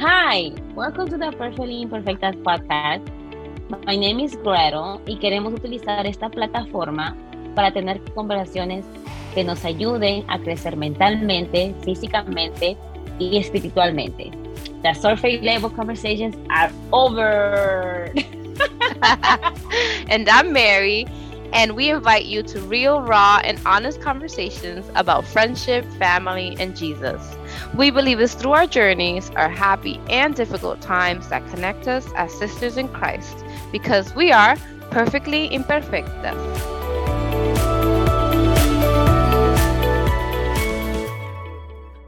Hi, welcome to the Perfectly Imperfect podcast. My name is Gretel y queremos utilizar esta plataforma para tener conversaciones que nos ayuden a crecer mentalmente, físicamente y espiritualmente. The surface level conversations are over. and I'm Mary, and we invite you to real, raw, and honest conversations about friendship, family, and Jesus. We believe it's through our journeys, our happy and difficult times that connect us as sisters in Christ, because we are perfectly imperfect.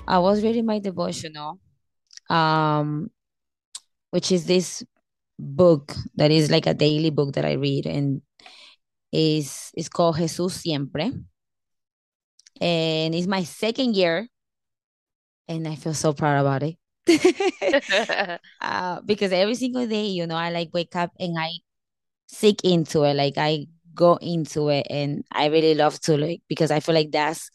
I was reading my devotional, um, which is this book that is like a daily book that I read, and is is called Jesús Siempre, and it's my second year, and I feel so proud about it. uh, because every single day, you know, I like wake up and I seek into it, like I go into it, and I really love to like because I feel like that's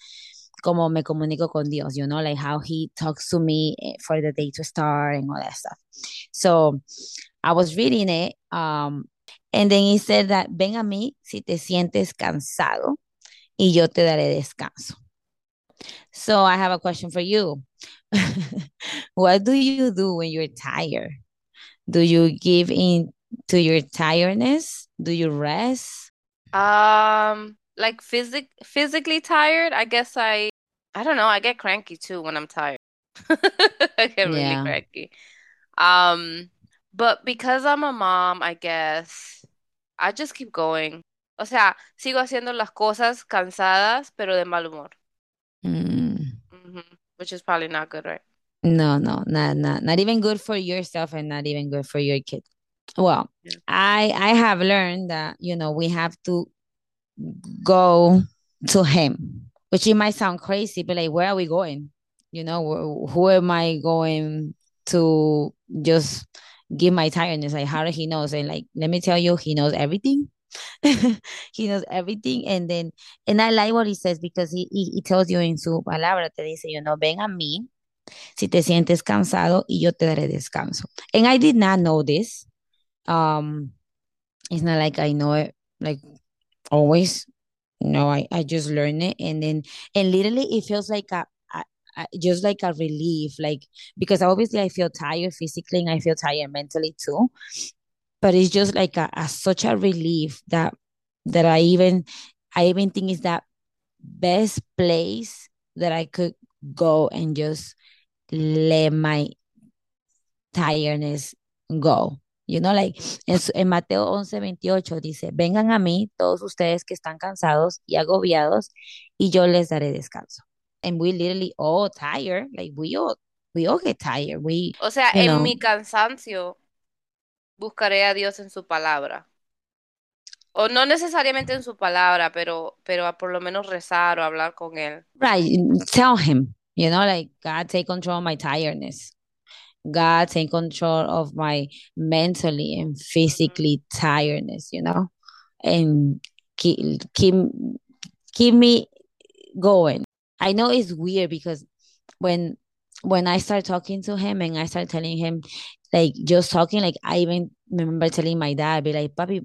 como me comunico con Dios, you know, like how he talks to me eh, for the day to start and all that stuff. So I was reading it, um, and then he said that ven a mí si te sientes cansado y yo te daré descanso. So I have a question for you. what do you do when you're tired? Do you give in to your tiredness? Do you rest? Um, like physic physically tired, I guess I I don't know, I get cranky too when I'm tired. I get really Yeah. cranky. Um, but because I'm a mom, I guess I just keep going. O sea, sigo haciendo las cosas cansadas, pero de mal humor. Mm. hmm Which is probably not good, right? No, no, not not not even good for yourself and not even good for your kid. Well, Yeah. I I have learned that you know we have to go to him, which it might sound crazy, but like where are we going? You know, wh- who am I going to just give my tiredness? Like how do he knows? And like let me tell you, he knows everything. he knows everything and then and I like what he says because he, he, he tells you in su palabra, te dice, you know, ven a mí si te sientes cansado y yo te daré descanso. And I did not know this. Um, it's not like I know it like always. No, I, I just learned it and then and literally it feels like a just like a relief, like because obviously I feel tired physically and I feel tired mentally too. But it's just like a, a such a relief that that I even I even think is that best place that I could go and just let my tiredness go. You know, like en, en Mateo 11, 28 dice, vengan a mí todos ustedes que están cansados y agobiados y yo les daré descanso. And we literally all tired, like we all, we all get tired. We, O sea, en know, mi cansancio buscaré a Dios en su palabra. O no necesariamente en su palabra, pero, pero a por lo menos rezar o hablar con él. right, tell him, you know, like God take control of my tiredness. God take control of my mentally and physically tiredness, you know, and keep keep keep me going. I know it's weird because when when I start talking to him and I start telling him like just talking, like I even remember telling my dad, be like, Papi,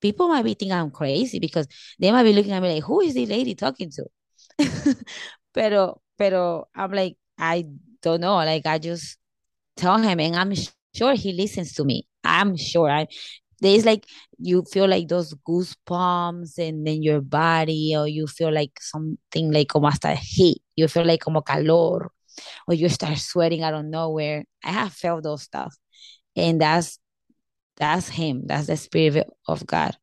people might be thinking I'm crazy because they might be looking at me like, who is the lady talking to? pero pero I'm like, I don't know. Like I just tell him and I'm sure he listens to me. I'm sure. I there's like you feel like those goosebumps and then your body or you feel like something like como hasta heat. You feel like como calor or you start sweating out of nowhere. I have felt those stuff. And that's that's him. That's the spirit of God.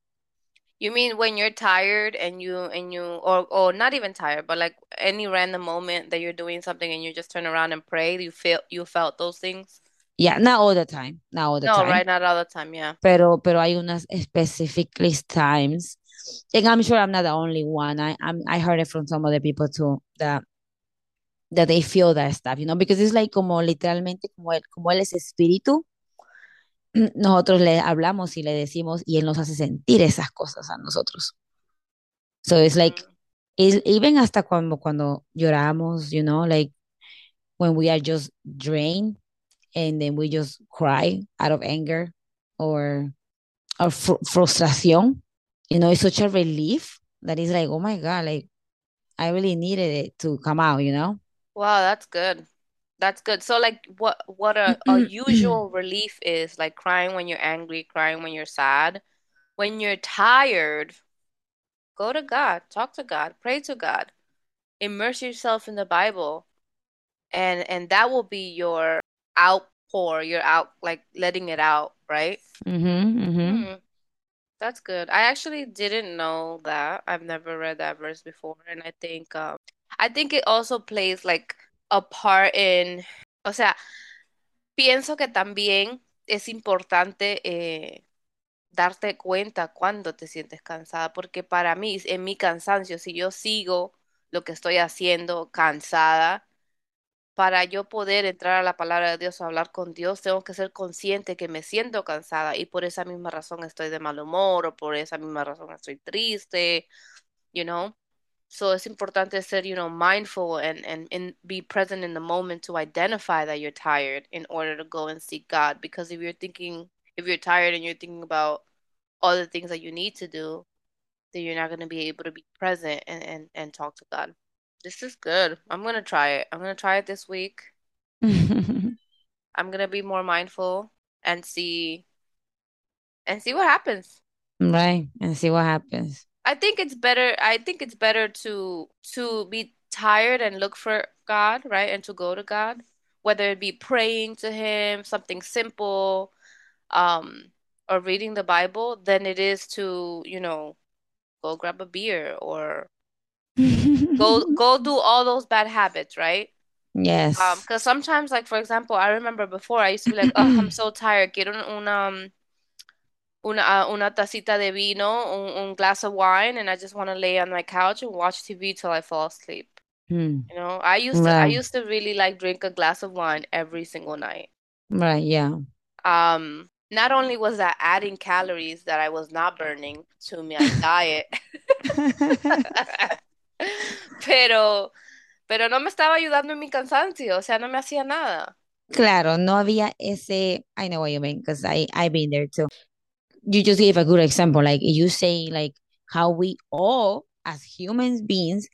You mean when you're tired and you and you or or not even tired, but like any random moment that you're doing something and you just turn around and pray, you feel you felt those things? Yeah, not all the time. Not all the No, time. right, not all the time, yeah. Pero pero hay unas specifically times. And I'm sure I'm not the only one. I I'm, I heard it from some other people too that that they feel that stuff, you know, because it's like como literalmente como él, como él es espíritu, nosotros le hablamos y le decimos y él nos hace sentir esas cosas a nosotros. So it's like, Mm. it's even hasta cuando, cuando lloramos, you know, like when we are just drained and then we just cry out of anger or or fr- frustration, you know, it's such a relief that is like, oh my God, like I really needed it to come out, you know? Wow, that's good. That's good. So like what what a, a usual relief is like crying when you're angry, crying when you're sad. When you're tired, go to God, talk to God, pray to God, immerse yourself in the Bible, and and that will be your outpour, your out like letting it out, right? mm-hmm, mm-hmm. Hmm, that's good. I actually didn't know that. I've never read that verse before, and I think um I think it also plays like a part in, o sea, pienso que también es importante eh, darte cuenta cuando te sientes cansada, porque para mí, en mi cansancio, si yo sigo lo que estoy haciendo cansada, para yo poder entrar a la palabra de Dios o hablar con Dios, tengo que ser consciente que me siento cansada y por esa misma razón estoy de mal humor o por esa misma razón estoy triste, you know? So it's importante ser, you know, mindful and, and, and be present in the moment to identify that you're tired in order to go and seek God. Because if you're thinking, if you're tired and you're thinking about all the things that you need to do, then you're not going to be able to be present and, and, and talk to God. This is good. I'm going to try it. I'm going to try it this week. I'm going to be more mindful and see and see what happens. right. And see what happens. I think it's better I think it's better to to be tired and look for God, right? And to go to God, whether it be praying to him, something simple, um, or reading the Bible, than it is to, you know, go grab a beer or go go do all those bad habits, right? Um, yes. because sometimes, like for example, I remember before I used to be like, oh, I'm so tired. Quiero un, una um, una uh, una tacita de vino, un, un glass of wine, and I just want to lay on my couch and watch TV till I fall asleep. Hmm. You know, I used to I used to really like drink a glass of wine every single night. Right. Yeah. Um, not only was that adding calories that I was not burning to my diet, pero pero no me estaba ayudando en mi cansancio, o sea, no me hacía nada. claro, no había ese, I know what you mean, because I've been there too. You just gave a good example. Like you say, like how we all, as human beings,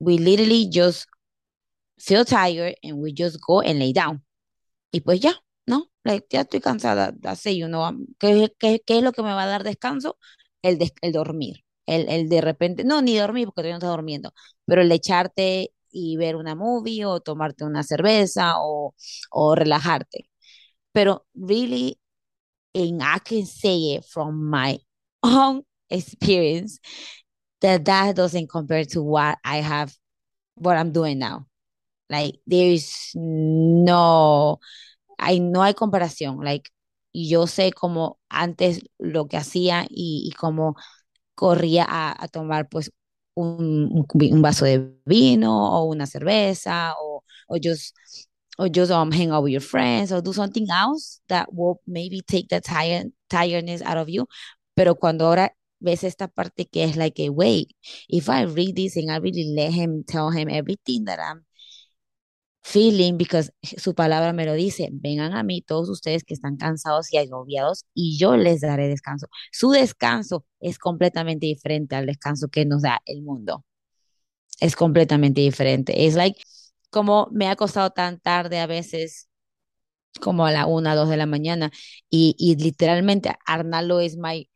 we literally just feel tired and we just go and lay down. Y pues ya, ¿no? Like, ya estoy cansada. Así, you know, um, ¿qué, qué, qué es lo que me va a dar descanso? El, des- el dormir. El, el de repente, no, ni dormir porque todavía no estás durmiendo, pero el echarte y ver una movie o tomarte una cerveza o, o relajarte. Pero really, and I can say it from my own experience that that doesn't compare to what I have, what I'm doing now. Like, there is no hay, no hay comparación. Like, yo sé cómo antes lo que hacía y, y cómo corría a, tomar pues un, vaso de vino o una cerveza o, o just or just um, hang out with your friends or do something else that will maybe take the tired, tiredness out of you. Pero cuando ahora ves esta parte que es like, wait, if I read this and I really let him tell him everything that I'm feeling, because su palabra me lo dice, vengan a mí todos ustedes que están cansados y agobiados y yo les daré descanso. Su descanso es completamente diferente al descanso que nos da el mundo. Es completamente diferente. Es like, como me ha costado tan tarde a veces, como a la una, dos de la mañana, y, y literalmente Arnaldo es my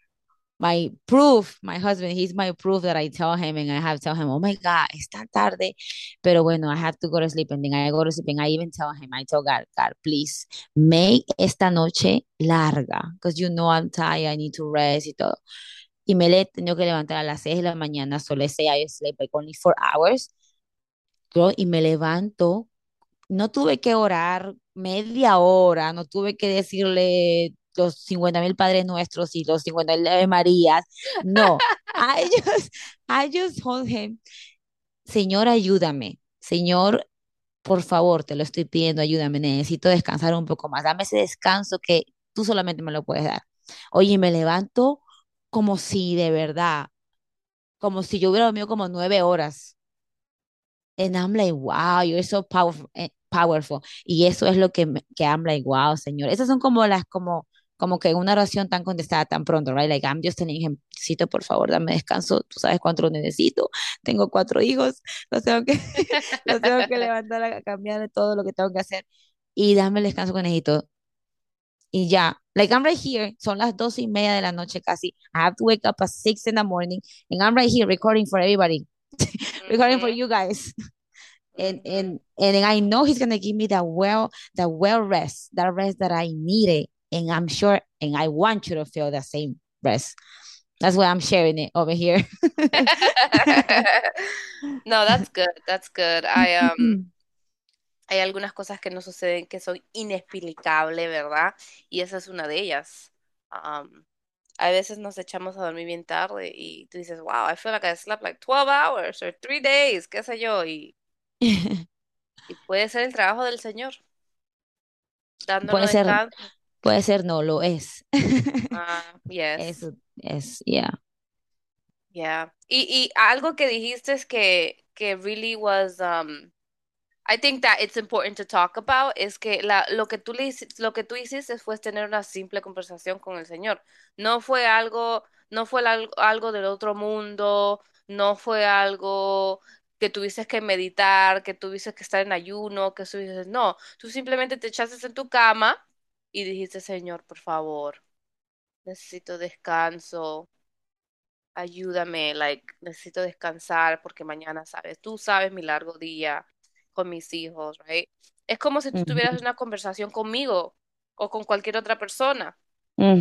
my proof, my husband, he's my proof that I tell him and I have to tell him, oh my God, es tan tarde, pero bueno, I have to go to sleep and then I go to sleep and I even tell him, I tell God, God, please make esta noche larga, because you know I'm tired, I need to rest y todo. Y me he tenido que levantar a las 6 de la mañana, so let's say I sleep like only four hours, y me levanto, no tuve que orar media hora, no tuve que decirle los 50 mil Padres Nuestros y los 50 mil Ave Marías. No, I just, I just told him, Señor, ayúdame. Señor, por favor, te lo estoy pidiendo, ayúdame. Necesito descansar un poco más. Dame ese descanso que tú solamente me lo puedes dar. Oye, me levanto como si de verdad como si yo hubiera dormido como nueve horas. And I'm like, wow, you're so powerful, eh, powerful. Y eso es lo que, que I'm like, wow, Señor. Esas son como las, como, como que una oración tan contestada tan pronto, right? Like, I'm just telling him, necesito, por favor, dame descanso. Tú sabes cuánto necesito. Tengo cuatro hijos. Los tengo que, los tengo que levantar a cambiar de todo lo que tengo que hacer. Y dame el descanso que necesito. Y ya, like I'm right here, son las dos y media de la noche casi. I have to wake up at six in the morning, and I'm right here recording for everybody, recording for Ujú, you guys. And and and I know he's gonna give me that well, that well rest, that rest that I needed, and I'm sure, and I want you to feel the same rest. That's why I'm sharing it over here. No, that's good, that's good. I, um, hay algunas cosas que no suceden que son inexplicables, ¿verdad? Y esa es una de ellas. Um, a veces nos echamos a dormir bien tarde y tú dices, wow, I feel like I slept like 12 hours or three days, qué sé yo, y, y puede ser el trabajo del Señor, puede dándonos ser, descanso. Puede ser, no lo es. Ah, yes, Eso es, yeah. yeah. Y, y algo que dijiste es que, que really was, um, I think that it's important to talk about es que la, lo que tú le, lo que tú hiciste fue tener una simple conversación con el Señor. No fue algo, no fue al- algo del otro mundo, no fue algo que tuvieses que meditar, que tuvieses que estar en ayuno, que tuvieses, no, tú simplemente te echaste en tu cama y dijiste, Señor, por favor, necesito descanso ayúdame, like, necesito descansar porque mañana, sabes, tú sabes mi largo día con mis hijos, right? Es como si tú tuvieras una conversación conmigo o con cualquier otra persona,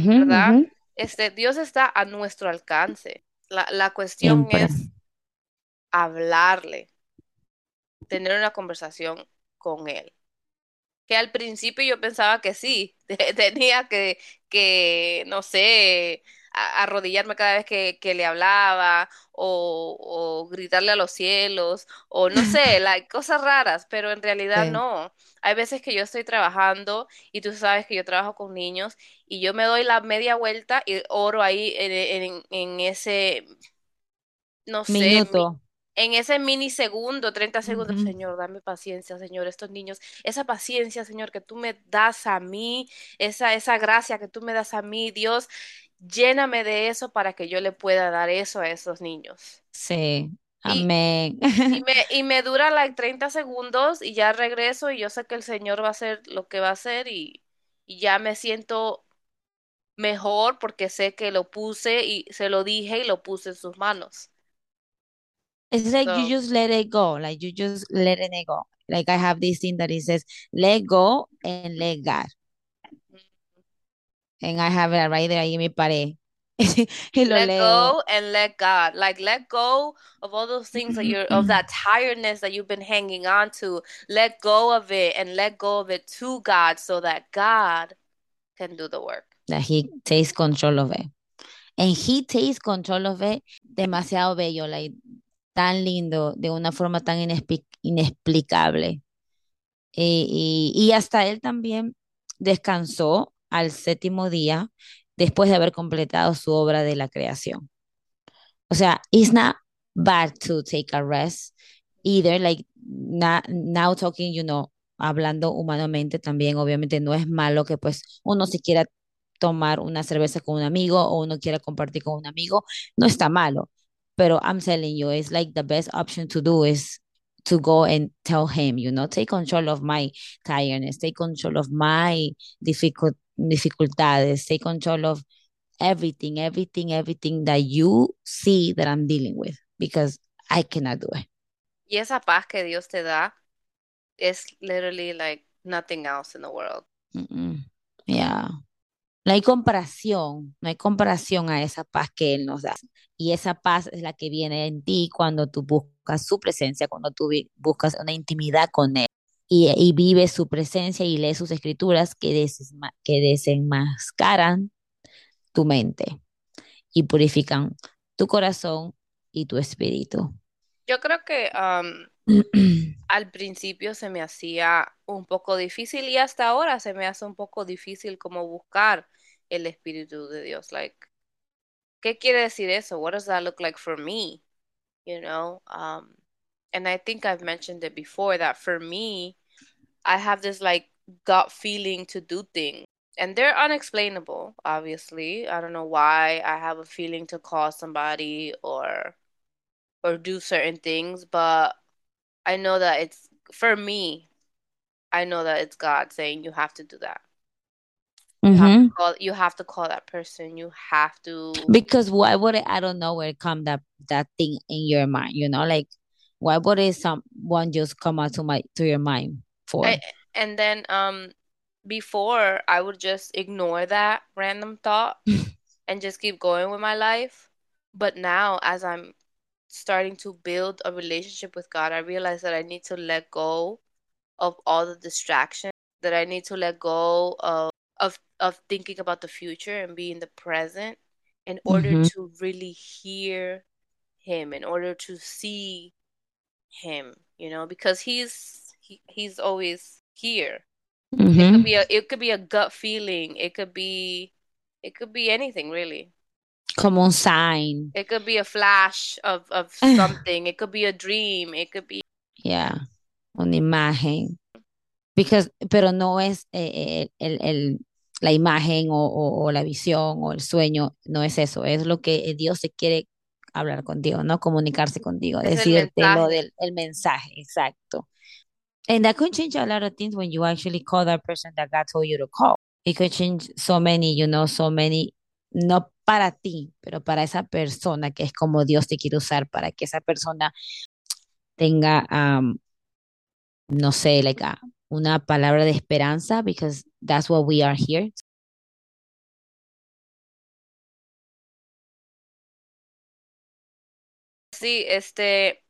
¿verdad? Este, Dios está a nuestro alcance. La, la cuestión Siempre. es hablarle, tener una conversación con Él. Que al principio yo pensaba que sí, tenía que, que no sé, a- arrodillarme cada vez que, que le hablaba o, o gritarle a los cielos o no sé, like, cosas raras, pero en realidad Sí. no. Hay veces que yo estoy trabajando y tú sabes que yo trabajo con niños y yo me doy la media vuelta y oro ahí en, en, en ese, no sé, Minuto. En ese minisegundo, 30 segundos. Señor, dame paciencia, Señor, estos niños, esa paciencia, Señor, que tú me das a mí, esa, esa gracia que tú me das a mí, Dios, lléname de eso para que yo le pueda dar eso a esos niños. Sí. Y, Amén. y me, y me dura like 30 segundos y ya regreso y yo sé que el Señor va a hacer lo que va a hacer y, y ya me siento mejor porque sé que lo puse y se lo dije y lo puse en sus manos. It's like you just let it go. Like you just let it go. Like I have this thing that it says, let go and let God. And I have it right there ahí me paré. Let leo. go and let God. Like let go of all those things that you're of that tiredness that you've been hanging on to. Let go of it and let go of it to God so that God can do the work. That he takes control of it. And he takes control of it. Demasiado bello, like, tan lindo, de una forma tan inexplicable. Y, y, hasta él también descansó al séptimo día después de haber completado su obra de la creación. O sea, it's not bad to take a rest either, like now talking, you know, hablando humanamente también, obviamente no es malo que pues uno si quiera tomar una cerveza con un amigo o uno quiera compartir con un amigo, no está malo. Pero I'm telling you, it's like the best option to do is to go and tell him, you know, take control of my tiredness, take control of my difficult dificultades, take control of everything, everything, everything that you see that I'm dealing with because I cannot do it. Y esa paz que Dios te da es literally like nothing else in the world. Mm-mm. Yeah. No hay comparación, no hay comparación a esa paz que Él nos da. Y esa paz es la que viene en ti cuando tú buscas su presencia, cuando tú buscas una intimidad con Él y, vives su presencia y lees sus escrituras que desenmascaran tu mente y purifican tu corazón y tu espíritu. Yo creo que um, al principio se me hacía un poco difícil y hasta ahora se me hace un poco difícil como buscar el Espíritu de Dios. Like, ¿qué quiere decir eso? What does that look like for me? you know? Um, and I think I've mentioned it before that for me, I have this like gut feeling to do things. And they're unexplainable, obviously. I don't know why I have a feeling to call somebody or or do certain things, but I know that it's for me, I know that it's God saying you have to do that. You have to Mm-hmm. call you have to call that person. You have to Because why would it, I don't know where it come that that thing in your mind, you know, like why would it someone just come out to my to your mind for? I, and then um before I would just ignore that random thought and just keep going with my life. But now as I'm starting to build a relationship with God, I realize that I need to let go of all the distractions, that I need to let go of of of thinking about the future and be in the present in order Mm-hmm. to really hear him, in order to see him, you know, because he's he, he's always here. It could Mm-hmm. be a it could be a gut feeling. It could be it could be anything really. Como un sign. It could be a flash of of something. It could be a dream. It could be Yeah, una imagen. Because, pero no es eh, el, el, la imagen o, o, o la visión o el sueño, no es eso, es lo que Dios se quiere hablar contigo, ¿no? Comunicarse contigo, es el decirte lo del el mensaje, exacto. And that could change a lot of things when you actually call that person that God told you to call. It could change so many, you know, so many, no para ti, pero para esa persona que es como Dios te quiere usar para que esa persona tenga, um, no sé, like a, una palabra de esperanza, because that's what we are here. Sí, este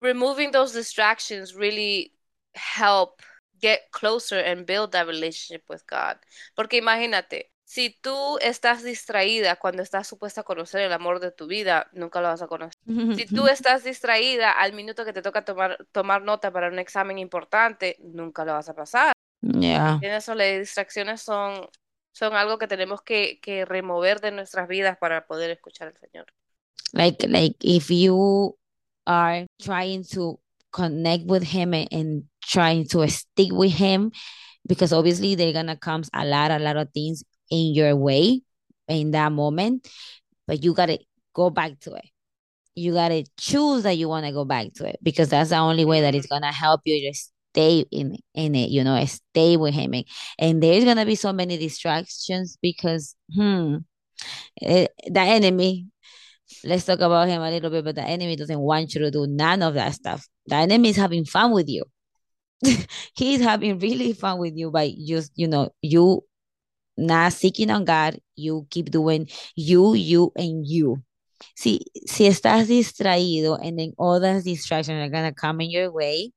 removing those distractions really help get closer and build that relationship with God. Porque imagínate, si tú estás distraída cuando estás supuesta a conocer el amor de tu vida, nunca lo vas a conocer. Si tú estás distraída al minuto que te toca tomar, tomar nota para un examen importante, nunca lo vas a pasar. Yeah. Eso las distracciones son, son algo que tenemos que, que remover de nuestras vidas para poder escuchar al Señor. Like, like if you are trying to connect with him and, and trying to stick with him, because obviously they're gonna come a lot, a lot of things in your way in that moment, but you gotta go back to it. You gotta choose that you wanna go back to it because that's the only way that it's gonna help you to stay in in it, you know, stay with him. And, there's gonna be so many distractions because hmm it, the enemy let's talk about him a little bit, but the enemy doesn't want you to do none of that stuff. The enemy is having fun with you. He's having really fun with you by just, you know, you not seeking on God, you keep doing you, you, and you. Si, si estás distraído and then all those distractions are gonna come in your way,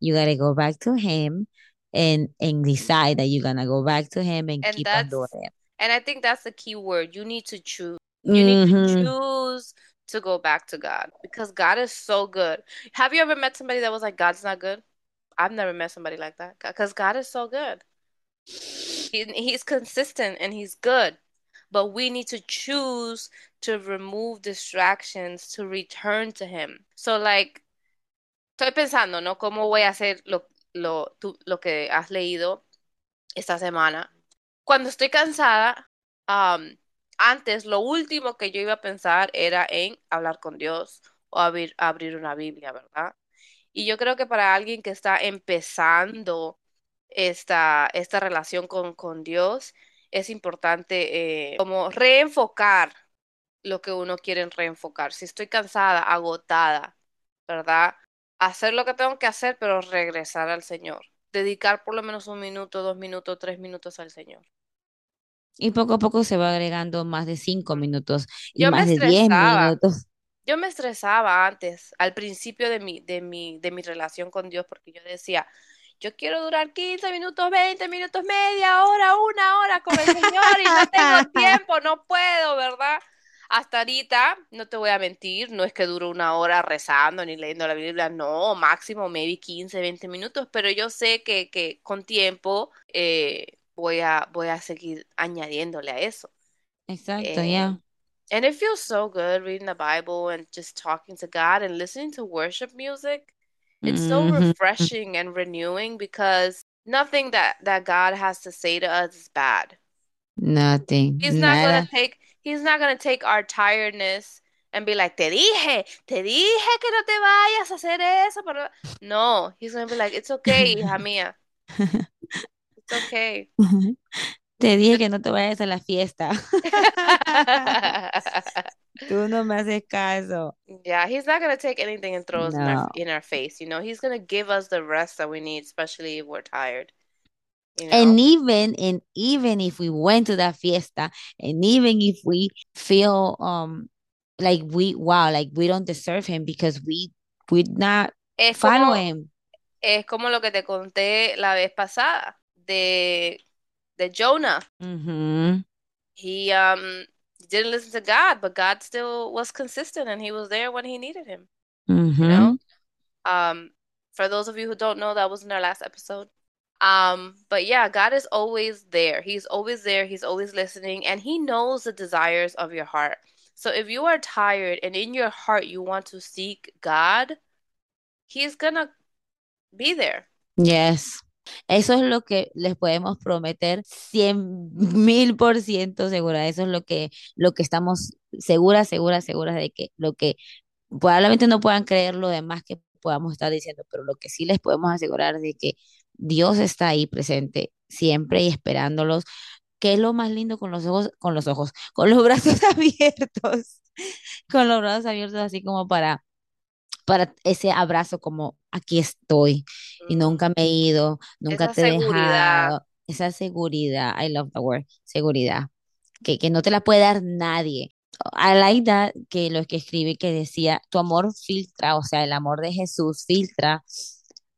you gotta go back to him and and decide that you're gonna go back to him and, And keep on doing it. and I think that's the key word. You need to choose. You need Mhm. to choose to go back to God because God is so good. Have you ever met somebody that was like, God's not good? I've never met somebody like that because God is so good. He, he's consistent and he's good. But we need to choose to remove distractions to return to him. So, like, estoy pensando, ¿no? ¿Cómo voy a hacer lo, lo, tú- lo que has leído esta semana? Cuando estoy cansada, um, antes lo último que yo iba a pensar era en hablar con Dios o abrir, abrir una Biblia, ¿verdad? Y yo creo que para alguien que está empezando esta, esta relación con, con Dios, es importante eh, como reenfocar lo que uno quiere reenfocar. Si estoy cansada, agotada, ¿verdad? Hacer lo que tengo que hacer, pero regresar al Señor. Dedicar por lo menos un minuto, dos minutos, tres minutos al Señor. Y poco a poco se va agregando más de cinco minutos y Yo me más de diez estresaba. minutos. Yo me estresaba antes, al principio de mi, de mi, de mi relación con Dios, porque yo decía, yo quiero durar 15 minutos, 20 minutos, media hora, una hora con el Señor y no tengo tiempo, no puedo, ¿verdad? Hasta ahorita, no te voy a mentir, no es que duro una hora rezando ni leyendo la Biblia, no, máximo maybe 15, 20 minutos, pero yo sé que, que con tiempo eh, voy a, voy a seguir añadiéndole a eso. Exacto, Eh, ya. And it feels so good reading the Bible and just talking to God and listening to worship music. It's so Mhm. refreshing and renewing because nothing that that God has to say to us is bad. Nothing. He's not Nada. gonna take he's not gonna take our tiredness and be like, te dije, te dije que no te vayas a hacer eso, pero no, he's gonna be like, it's okay, hija mía, it's okay. Te dije que no te vayas a la fiesta. Tú no me haces caso. Yeah, he's not gonna take anything and throw us in our in our face. You know, he's gonna give us the rest that we need, especially if we're tired. You And even and even if we went to that fiesta, and even if we feel um like we wow, like we don't deserve him because we we not es follow como him. es como lo que te conté la vez pasada de de Jonah. Mhm. He um didn't listen to God, but God still was consistent and he was there when he needed him. You know? Um, for those of you who don't know, that was in our last episode. Um, but yeah, God is always there. He's always there. He's always listening, and He knows the desires of your heart. So if you are tired and in your heart you want to seek God, He's gonna be there. Yes. Eso es lo que les podemos prometer cien mil por ciento segura. Eso es lo que, lo que estamos seguras, seguras, seguras de que lo que probablemente no puedan creer lo demás que podamos estar diciendo, pero lo que sí les podemos asegurar de que Dios está ahí presente siempre y esperándolos, que es lo más lindo con los ojos, con los ojos, con los brazos abiertos, con los brazos abiertos así como para para ese abrazo como aquí estoy y nunca me he ido, nunca Esa te he seguridad. dejado, esa seguridad, I love the word, seguridad, que, que no te la puede dar nadie. I like that, que lo que escribí que decía, tu amor filtra, o sea, el amor de Jesús filtra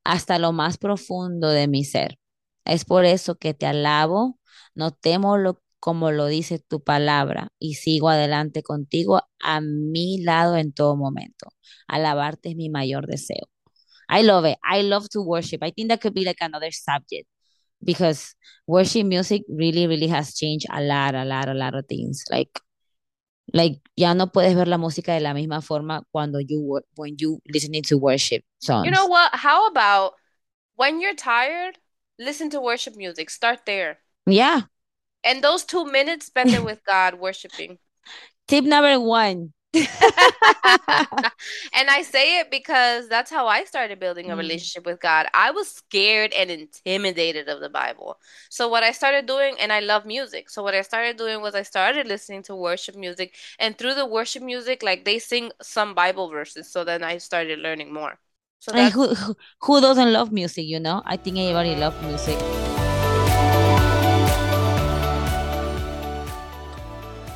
hasta lo más profundo de mi ser. Es por eso que te alabo, no temo lo, como lo dice tu palabra y sigo adelante contigo a mi lado en todo momento. Alabarte es mi mayor deseo. I love it. I love to worship. I think that could be like another subject because worship music really, really has changed a lot, a lot, a lot of things. Like, like ya no puedes ver la música de la misma forma cuando you when you listening to worship songs. You know what? How about when you're tired, listen to worship music. Start there. Yeah. And those two minutes, spend it with God worshiping. Tip number one. And I say it because that's how I started building a Mm. relationship with God. I was scared and intimidated of the Bible. So what I started doing, and I love music. So what I started doing was I started listening to worship music, and through the worship music, like they sing some Bible verses. So then I started learning more. So that's who, who who doesn't love music, you know? I think everybody loves music.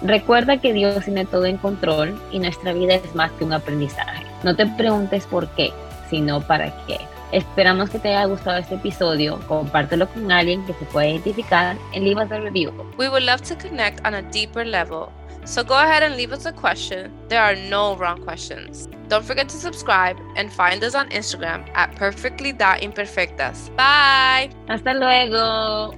Recuerda que Dios tiene todo en control y nuestra vida es más que un aprendizaje. No te preguntes por qué, sino para qué. Esperamos que te haya gustado este episodio. Compártelo con alguien que se pueda identificar and leave us a review. we would love to connect on a deeper level. So go ahead and leave us a question. There are no wrong questions. Don't forget to subscribe and find us on Instagram at perfectly.imperfectas. Bye. Hasta luego.